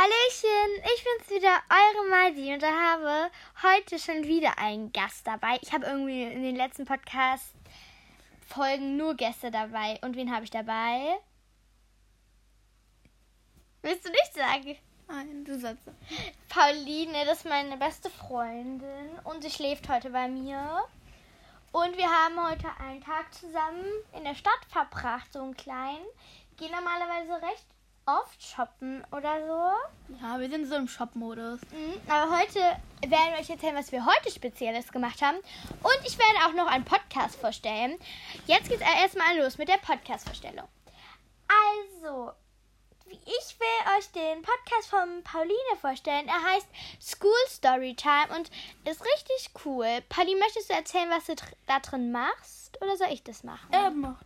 Hallöchen, ich bin's wieder, eure Madi und ich habe heute schon wieder einen Gast dabei. Ich habe irgendwie in den letzten Podcast-Folgen nur Gäste dabei. Und wen habe ich dabei? Willst du nicht sagen? Nein, du sollst. Pauline, das ist meine beste Freundin und sie schläft heute bei mir. Und wir haben heute einen Tag zusammen in der Stadt verbracht, so einen kleinen. Gehen normalerweise recht oft shoppen oder so. Ja, wir sind so im Shop-Modus. Mhm, Aber heute werden wir euch erzählen, was wir heute Spezielles gemacht haben. Und ich werde auch noch einen Podcast vorstellen. Jetzt geht's erstmal los mit der Podcast-Vorstellung. Also, ich will euch den Podcast von Pauline vorstellen. Er heißt School Story Time und ist richtig cool. Pauline, möchtest du erzählen, was du da drin machst? Oder soll ich das machen? Ähm,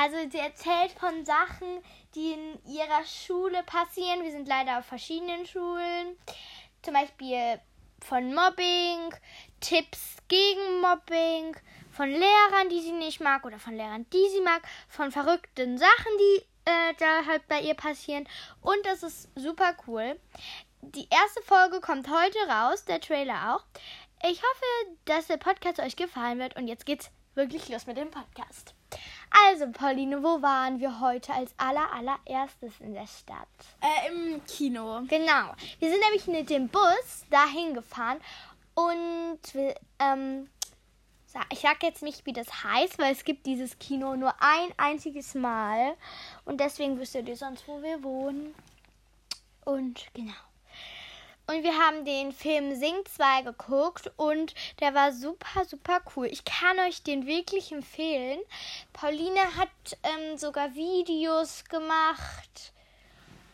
Also sie erzählt von Sachen, die in ihrer Schule passieren. Wir sind leider auf verschiedenen Schulen. Zum Beispiel von Mobbing, Tipps gegen Mobbing, von Lehrern, die sie nicht mag oder von Lehrern, die sie mag, von verrückten Sachen, die äh, da halt bei ihr passieren. Und das ist super cool. Die erste Folge kommt heute raus, der Trailer auch. Ich hoffe, dass der Podcast euch gefallen wird und jetzt geht's wirklich los mit dem Podcast. Also, Pauline, wo waren wir heute als aller allererstes in der Stadt? äh, im Kino. Genau. Wir sind nämlich mit dem Bus dahin gefahren und wir, ähm, ich sag jetzt nicht, wie das heißt, weil es gibt dieses Kino nur ein einziges Mal und deswegen wisst ihr sonst, wo wir wohnen. Und genau. Und wir haben den Film Sing 2 geguckt und der war super, super cool. Ich kann euch den wirklich empfehlen. Pauline hat ähm, sogar Videos gemacht.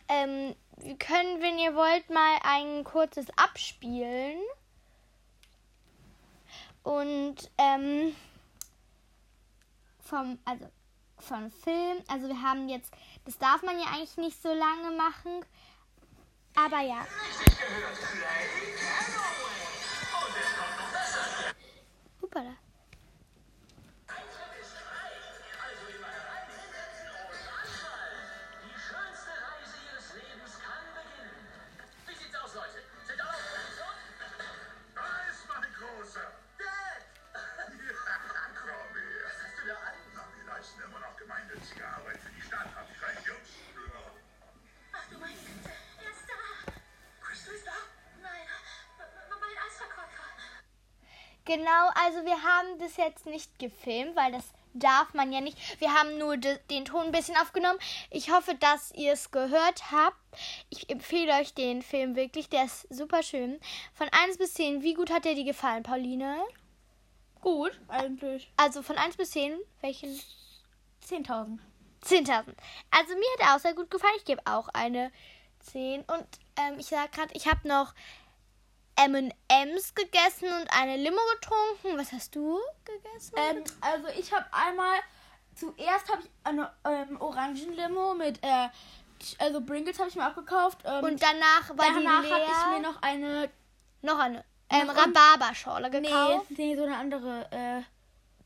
Ähm, wir können, wenn ihr wollt, mal ein kurzes abspielen. Und ähm, vom, also vom Film, also wir haben jetzt, das darf man ja eigentlich nicht so lange machen, aber ja. Hupala. Die Genau, also wir haben das jetzt nicht gefilmt, weil das darf man ja nicht. Wir haben nur de den Ton ein bisschen aufgenommen. Ich hoffe, dass ihr es gehört habt. Ich empfehle euch den Film wirklich, der ist super schön. Von 1 bis 10, wie gut hat dir die gefallen, Pauline? Gut, eigentlich. Also von 1 bis 10, welchen? 10.000. 10.000. Also mir hat er auch sehr gut gefallen. Ich gebe auch eine 10. Und ähm, ich sag gerade, ich habe noch M&M's gegessen und eine Limo getrunken. Was hast du gegessen? Ähm, also ich habe einmal, zuerst habe ich eine ähm, Orangenlimo mit, äh, also Pringles habe ich mir auch gekauft. Ähm, und danach war danach die habe ich mir noch eine, noch eine ähm, Rhabarberschorle nee, gekauft. nee, so eine andere, äh,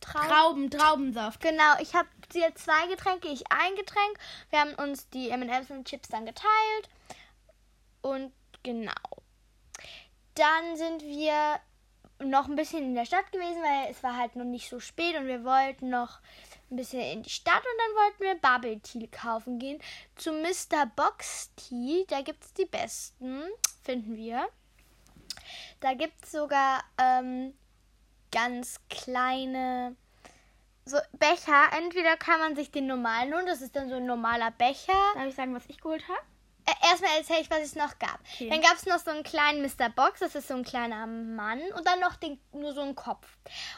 Trauben. Trauben, Traubensaft. Genau, ich habe dir zwei Getränke, ich ein Getränk. Wir haben uns die M&M's und Chips dann geteilt. Und genau. Dann sind wir noch ein bisschen in der Stadt gewesen, weil es war halt noch nicht so spät und wir wollten noch ein bisschen in die Stadt und dann wollten wir Bubble Tea kaufen gehen. Zu Mr. Box Tea, da gibt es die besten, finden wir. Da gibt es sogar ähm, ganz kleine so Becher. Entweder kann man sich den normalen holen, das ist dann so ein normaler Becher. Darf ich sagen, was ich geholt habe? Äh, erstmal erzähle ich, was es noch gab. Okay. Dann gab es noch so einen kleinen Mr. Box, das ist so ein kleiner Mann. Und dann noch den, nur so einen Kopf.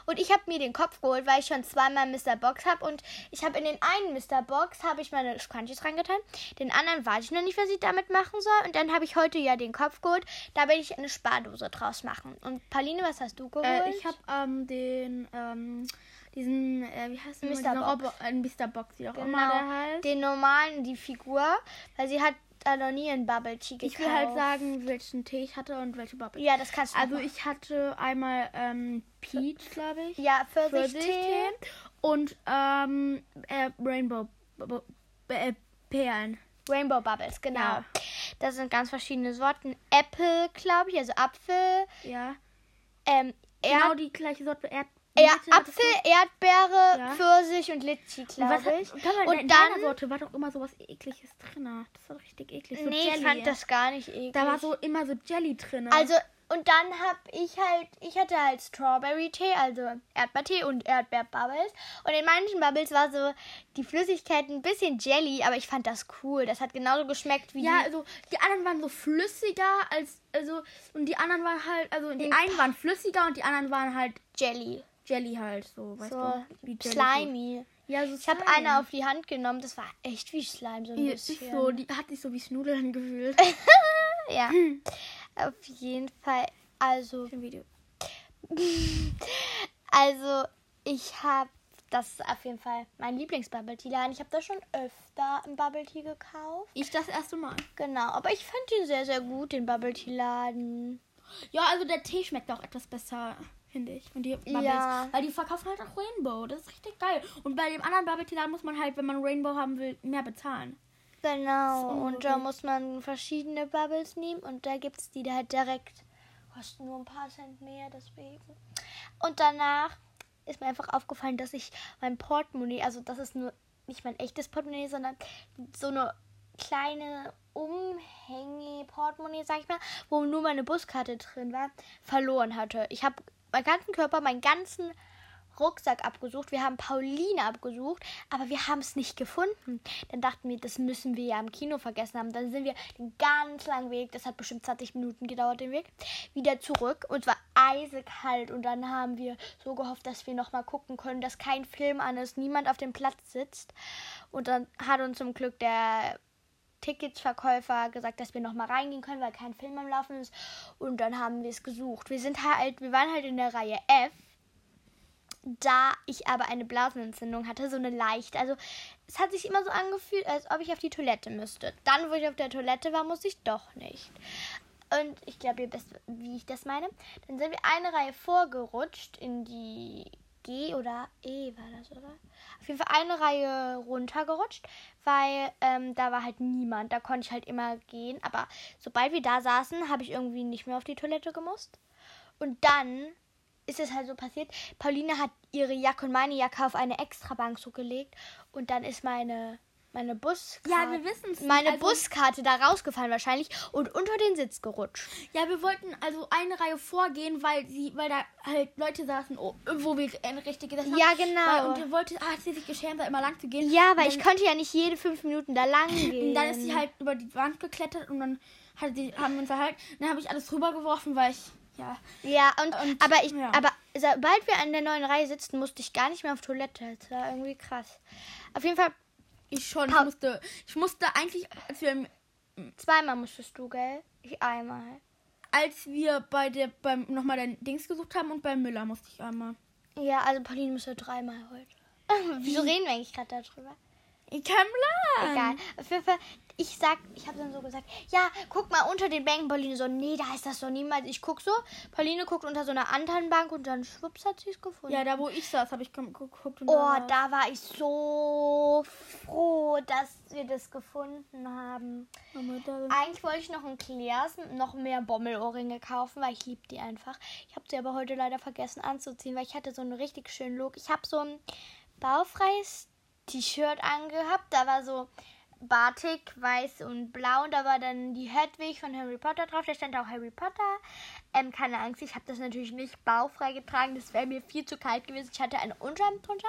Und ich habe mir den Kopf geholt, weil ich schon zweimal Mr. Box habe. Und ich habe in den einen Mr. Box, habe ich meine Scrunchies reingetan. Den anderen weiß ich noch nicht, was ich damit machen soll. Und dann habe ich heute ja den Kopf geholt. Da werde ich eine Spardose draus machen. Und Pauline, was hast du geholt? Äh, ich habe ähm, den, ähm, diesen, äh, wie heißt der? Mr. Box. Robo- äh, Mr. Box, wie auch immer genau, der heißt. den normalen, die Figur. Weil sie hat da noch nie einen Bubble Tea gekauft. Ich will halt sagen, welchen Tee ich hatte und welche Bubble. Ja, das kannst du Also machen. ich hatte einmal ähm, Peach, glaube ich. Ja, Pfirsichtee. Pfirsichtee und ähm, äh, Rainbow äh, Perlen. Rainbow Bubbles, genau. Ja. Da sind ganz verschiedene Sorten. Apple, glaube ich, also Apfel. Ja. Ähm, Genau Erd die gleiche Sorte Erd ja, Apfel, Erdbeere, Ja. Pfirsich und Litchi, was glaube hat, ich. und dann, Und in dann- Sorte war doch immer sowas ekliges drin. Das war richtig eklig. So nee, Jelly. ich fand das gar nicht eklig. Da war so immer so Jelly drin. Also, und dann hab ich halt, ich hatte halt Strawberry-Tee, also Erdbeertee und Erdbeerbubbles. Und in manchen Bubbles war so die Flüssigkeit ein bisschen Jelly, aber ich fand das cool. Das hat genauso geschmeckt wie ja, die. also die anderen waren so flüssiger als also und die anderen waren halt also die einen waren flüssiger und die anderen waren halt Jelly. Jelly halt so, weißt So du? Wie slimy. Ja, so Ich habe eine auf die Hand genommen, das war echt wie Slime, so ein Die, bisschen. ist so, die hat sich so wie Schnudeln gefühlt. Ja, auf jeden Fall. Also, Video. also ich habe, das ist auf jeden Fall mein Lieblings-Bubble Tea Laden. Ich habe da schon öfter ein Bubble Tea gekauft. Ich das erste Mal. Genau, aber ich fand den sehr, sehr gut, den Bubble Tea Laden. Ja, also der Tee schmeckt auch etwas besser, finde ich. Und die Bubbles. Ja. Weil die verkaufen halt auch Rainbow. Das ist richtig geil. Und bei dem anderen Bubble Tea Laden muss man halt, wenn man Rainbow haben will, mehr bezahlen. Genau, So, und da muss man verschiedene Bubbles nehmen und da gibt es die da halt direkt. Kosten nur ein paar Cent mehr, deswegen. Und danach ist mir einfach aufgefallen, dass ich mein Portemonnaie, also das ist nur nicht mein echtes Portemonnaie, sondern so eine kleine Umhänge-Portemonnaie, sag ich mal, wo nur meine Buskarte drin war, verloren hatte. Ich habe meinen ganzen Körper, meinen ganzen Rucksack abgesucht. Wir haben Pauline abgesucht, aber wir haben es nicht gefunden. Dann dachten wir, das müssen wir ja im Kino vergessen haben. Dann sind wir den ganz langen Weg, das hat bestimmt 20 Minuten gedauert, den Weg, wieder zurück. Und es war eisekalt. Und dann haben wir so gehofft, dass wir nochmal gucken können, dass kein Film an ist, niemand auf dem Platz sitzt. Und dann hat uns zum Glück der Ticketsverkäufer gesagt, dass wir noch mal reingehen können, weil kein Film am Laufen ist. Und dann haben wir es gesucht. Wir sind halt, wir waren halt in der Reihe F. Da ich aber eine Blasenentzündung hatte, so eine leichte. Also es hat sich immer so angefühlt, als ob ich auf die Toilette müsste. Dann, wo ich auf der Toilette war, musste ich doch nicht. Und ich glaube, ihr wisst, wie ich das meine. Dann sind wir eine Reihe vorgerutscht in die Oder E war das, oder? Auf jeden Fall eine Reihe runtergerutscht, weil ähm, da war halt niemand. Da konnte ich halt immer gehen. Aber sobald wir da saßen, habe ich irgendwie nicht mehr auf die Toilette gemusst. Und dann ist es halt so passiert. Pauline hat ihre Jacke und meine Jacke auf eine Extrabank so gelegt. Und dann ist meine, meine Buskarte. Ja, wir wissen's nicht. Meine Also- Buskarte da rausgefallen wahrscheinlich und unter den Sitz gerutscht. Ja, wir wollten also eine Reihe vorgehen, weil sie, weil da halt Leute saßen, oh, wo wir eine richtig gesessen Ja, haben. genau. Weil, und wir wollte, ah, hat sie sich geschämt, da immer lang zu gehen. Ja, weil Und ich konnte ja nicht jede fünf Minuten da lang dann, gehen. dann ist sie halt über die Wand geklettert und dann hat sie, haben wir uns halt, dann habe ich alles rübergeworfen, weil ich, ja, Ja, und, Und- aber ich, ja. aber sobald wir an der neuen Reihe sitzten, musste ich gar nicht mehr auf Toilette. Das war irgendwie krass. Auf jeden Fall, ich schon, ich musste, ich musste eigentlich, als wir, zweimal musstest du, gell? Ich einmal. als wir bei der, beim, nochmal dein Dings gesucht haben und bei Müller musste ich einmal. Ja, also Pauline musste dreimal heute. Wieso reden wir eigentlich gerade darüber? Ich kann bleiben. Egal. Auf jeden Fall, ich sag, ich habe dann so gesagt, ja, guck mal unter den Bänken. Pauline so, nee, da ist das doch niemals. Ich guck so, Pauline guckt unter so einer anderen Bank und dann schwupps hat sie es gefunden. Ja, da wo ich saß, habe ich geguckt und Oh, da war ich so froh, dass wir das gefunden haben. Eigentlich wollte ich noch ein Clairs, noch mehr Bommelohrringe kaufen, weil ich liebe die einfach. Ich habe sie aber heute leider vergessen anzuziehen, weil ich hatte so einen richtig schönen Look. Ich habe so ein baufreies T-Shirt angehabt. Da war so Batik, weiß und blau. Und da war dann die Hedwig von Harry Potter drauf. Da stand auch Harry Potter. Ähm, keine Angst, ich habe das natürlich nicht baufrei getragen. Das wäre mir viel zu kalt gewesen. Ich hatte eine Unterhemd drunter.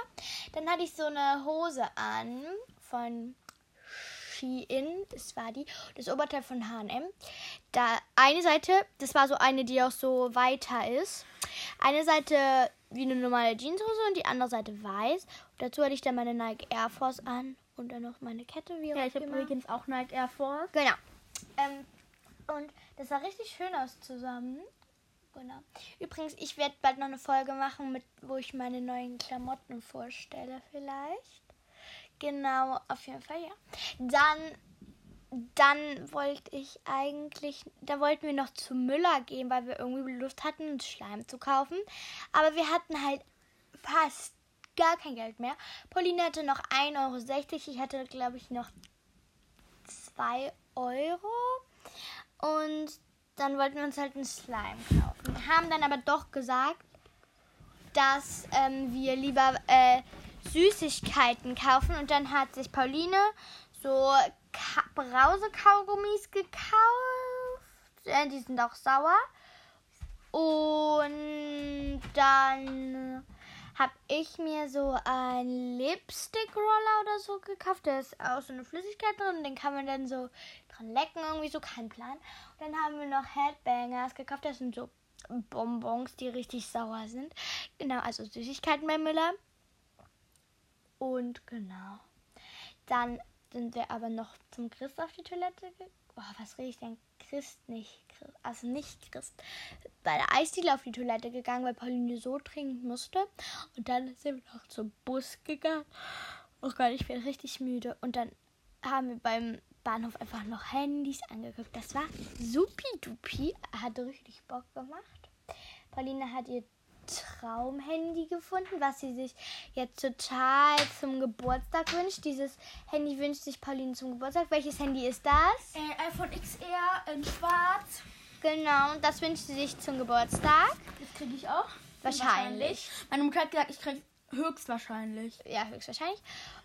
Dann hatte ich so eine Hose an von Shein, das war die, das Oberteil von H&M. Da eine Seite, das war so eine, die auch so weiter ist. Eine Seite wie eine normale Jeanshose und die andere Seite weiß. Und dazu hatte ich dann meine Nike Air Force an und dann noch meine Kette, wie Ja, ich habe übrigens auch Nike Air Force. Genau. Ähm, und das sah richtig schön aus zusammen. Genau. Übrigens, ich werde bald noch eine Folge machen, mit, wo ich meine neuen Klamotten vorstelle, vielleicht. Genau, auf jeden Fall, ja. Dann, dann wollte ich eigentlich, da wollten wir noch zu Müller gehen, weil wir irgendwie Lust hatten, uns Schleim zu kaufen. Aber wir hatten halt fast gar kein Geld mehr. Pauline hatte noch 1,60 Euro. Ich hatte, glaube ich, noch 2 Euro. Und dann wollten wir uns halt einen Slime kaufen. Haben dann aber doch gesagt, dass ähm, wir lieber äh, Süßigkeiten kaufen. Und dann hat sich Pauline so Ka Brausekaugummis gekauft. Äh, die sind auch sauer. Und dann habe ich mir so einen Lipstick-Roller oder so gekauft. Da ist auch so eine Flüssigkeit drin. Den kann man dann so dran lecken, irgendwie so, kein Plan. Und dann haben wir noch Headbangers gekauft. Das sind so Bonbons, die richtig sauer sind. Genau, also Süßigkeiten bei Müller. Und genau. Dann sind wir aber noch zum Christ auf die Toilette gegangen. Oh, was rede ich denn? Christ nicht. Christ, also nicht Christ. Bei der Eisdiele auf die Toilette gegangen, weil Pauline so trinken musste. Und dann sind wir noch zum Bus gegangen. Oh Gott, ich bin richtig müde. Und dann haben wir beim Bahnhof einfach noch Handys angeguckt. Das war supi-dupi. Hat richtig Bock gemacht. Pauline hat ihr Traumhandy gefunden, was sie sich jetzt total zum Geburtstag wünscht. Dieses Handy wünscht sich Pauline zum Geburtstag. Welches Handy ist das? Äh, iPhone XR in schwarz. Genau, das wünscht sie sich zum Geburtstag. Das kriege ich auch. Wahrscheinlich. Meine Mutter hat gesagt, ich kriege höchstwahrscheinlich. Ja, höchstwahrscheinlich.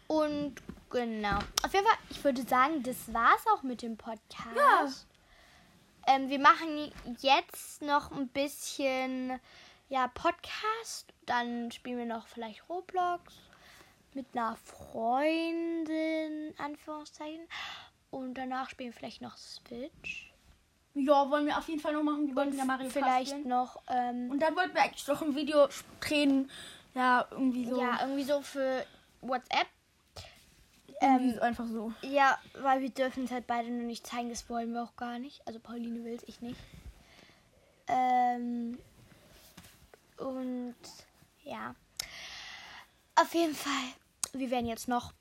Und genau. Auf jeden Fall, ich würde sagen, das war's auch mit dem Podcast. Ja. Ähm, wir machen jetzt noch ein bisschen ja, Podcast. Dann spielen wir noch vielleicht Roblox mit einer Freundin, Anführungszeichen. Und danach spielen wir vielleicht noch Switch. Ja, wollen wir auf jeden Fall noch machen. Wir wollten ja Mario vielleicht spielen. noch, ähm, Und dann wollten wir eigentlich noch ein Video drehen. Ja, irgendwie so. ja, irgendwie so für WhatsApp. irgendwie so einfach so. Ja, weil wir dürfen es halt beide nur nicht zeigen, das wollen wir auch gar nicht. Also Pauline will es, ich nicht. Ähm, und ja. Auf jeden Fall, wir werden jetzt noch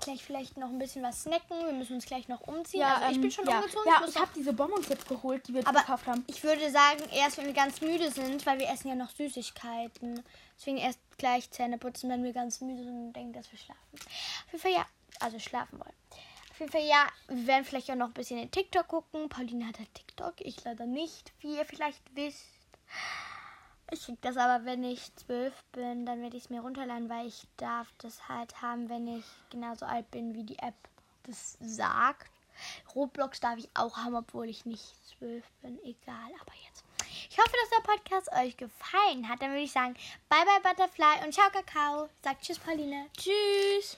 gleich vielleicht noch ein bisschen was snacken. Wir müssen uns gleich noch umziehen. also ich ähm, bin schon ja. umgezogen. Ja, ich noch- habe diese Bonbons jetzt geholt, die wir aber gekauft haben. ich würde sagen, erst wenn wir ganz müde sind, weil wir essen ja noch Süßigkeiten. Deswegen erst gleich Zähne putzen, wenn wir ganz müde sind und denken, dass wir schlafen. Auf jeden Fall ja, also schlafen wollen. Auf jeden Fall ja, wir werden vielleicht auch noch ein bisschen in TikTok gucken. Pauline hat halt TikTok, ich leider nicht, wie ihr vielleicht wisst. Ich krieg das aber, wenn ich zwölf bin, dann werde ich es mir runterladen, weil ich darf das halt haben, wenn ich genauso alt bin, wie die App das sagt. Roblox darf ich auch haben, obwohl ich nicht zwölf bin. Egal, aber jetzt. Ich hoffe, dass der Podcast euch gefallen hat. Dann würde ich sagen, bye bye Butterfly und ciao Kakao. Sagt tschüss Pauline. Tschüss.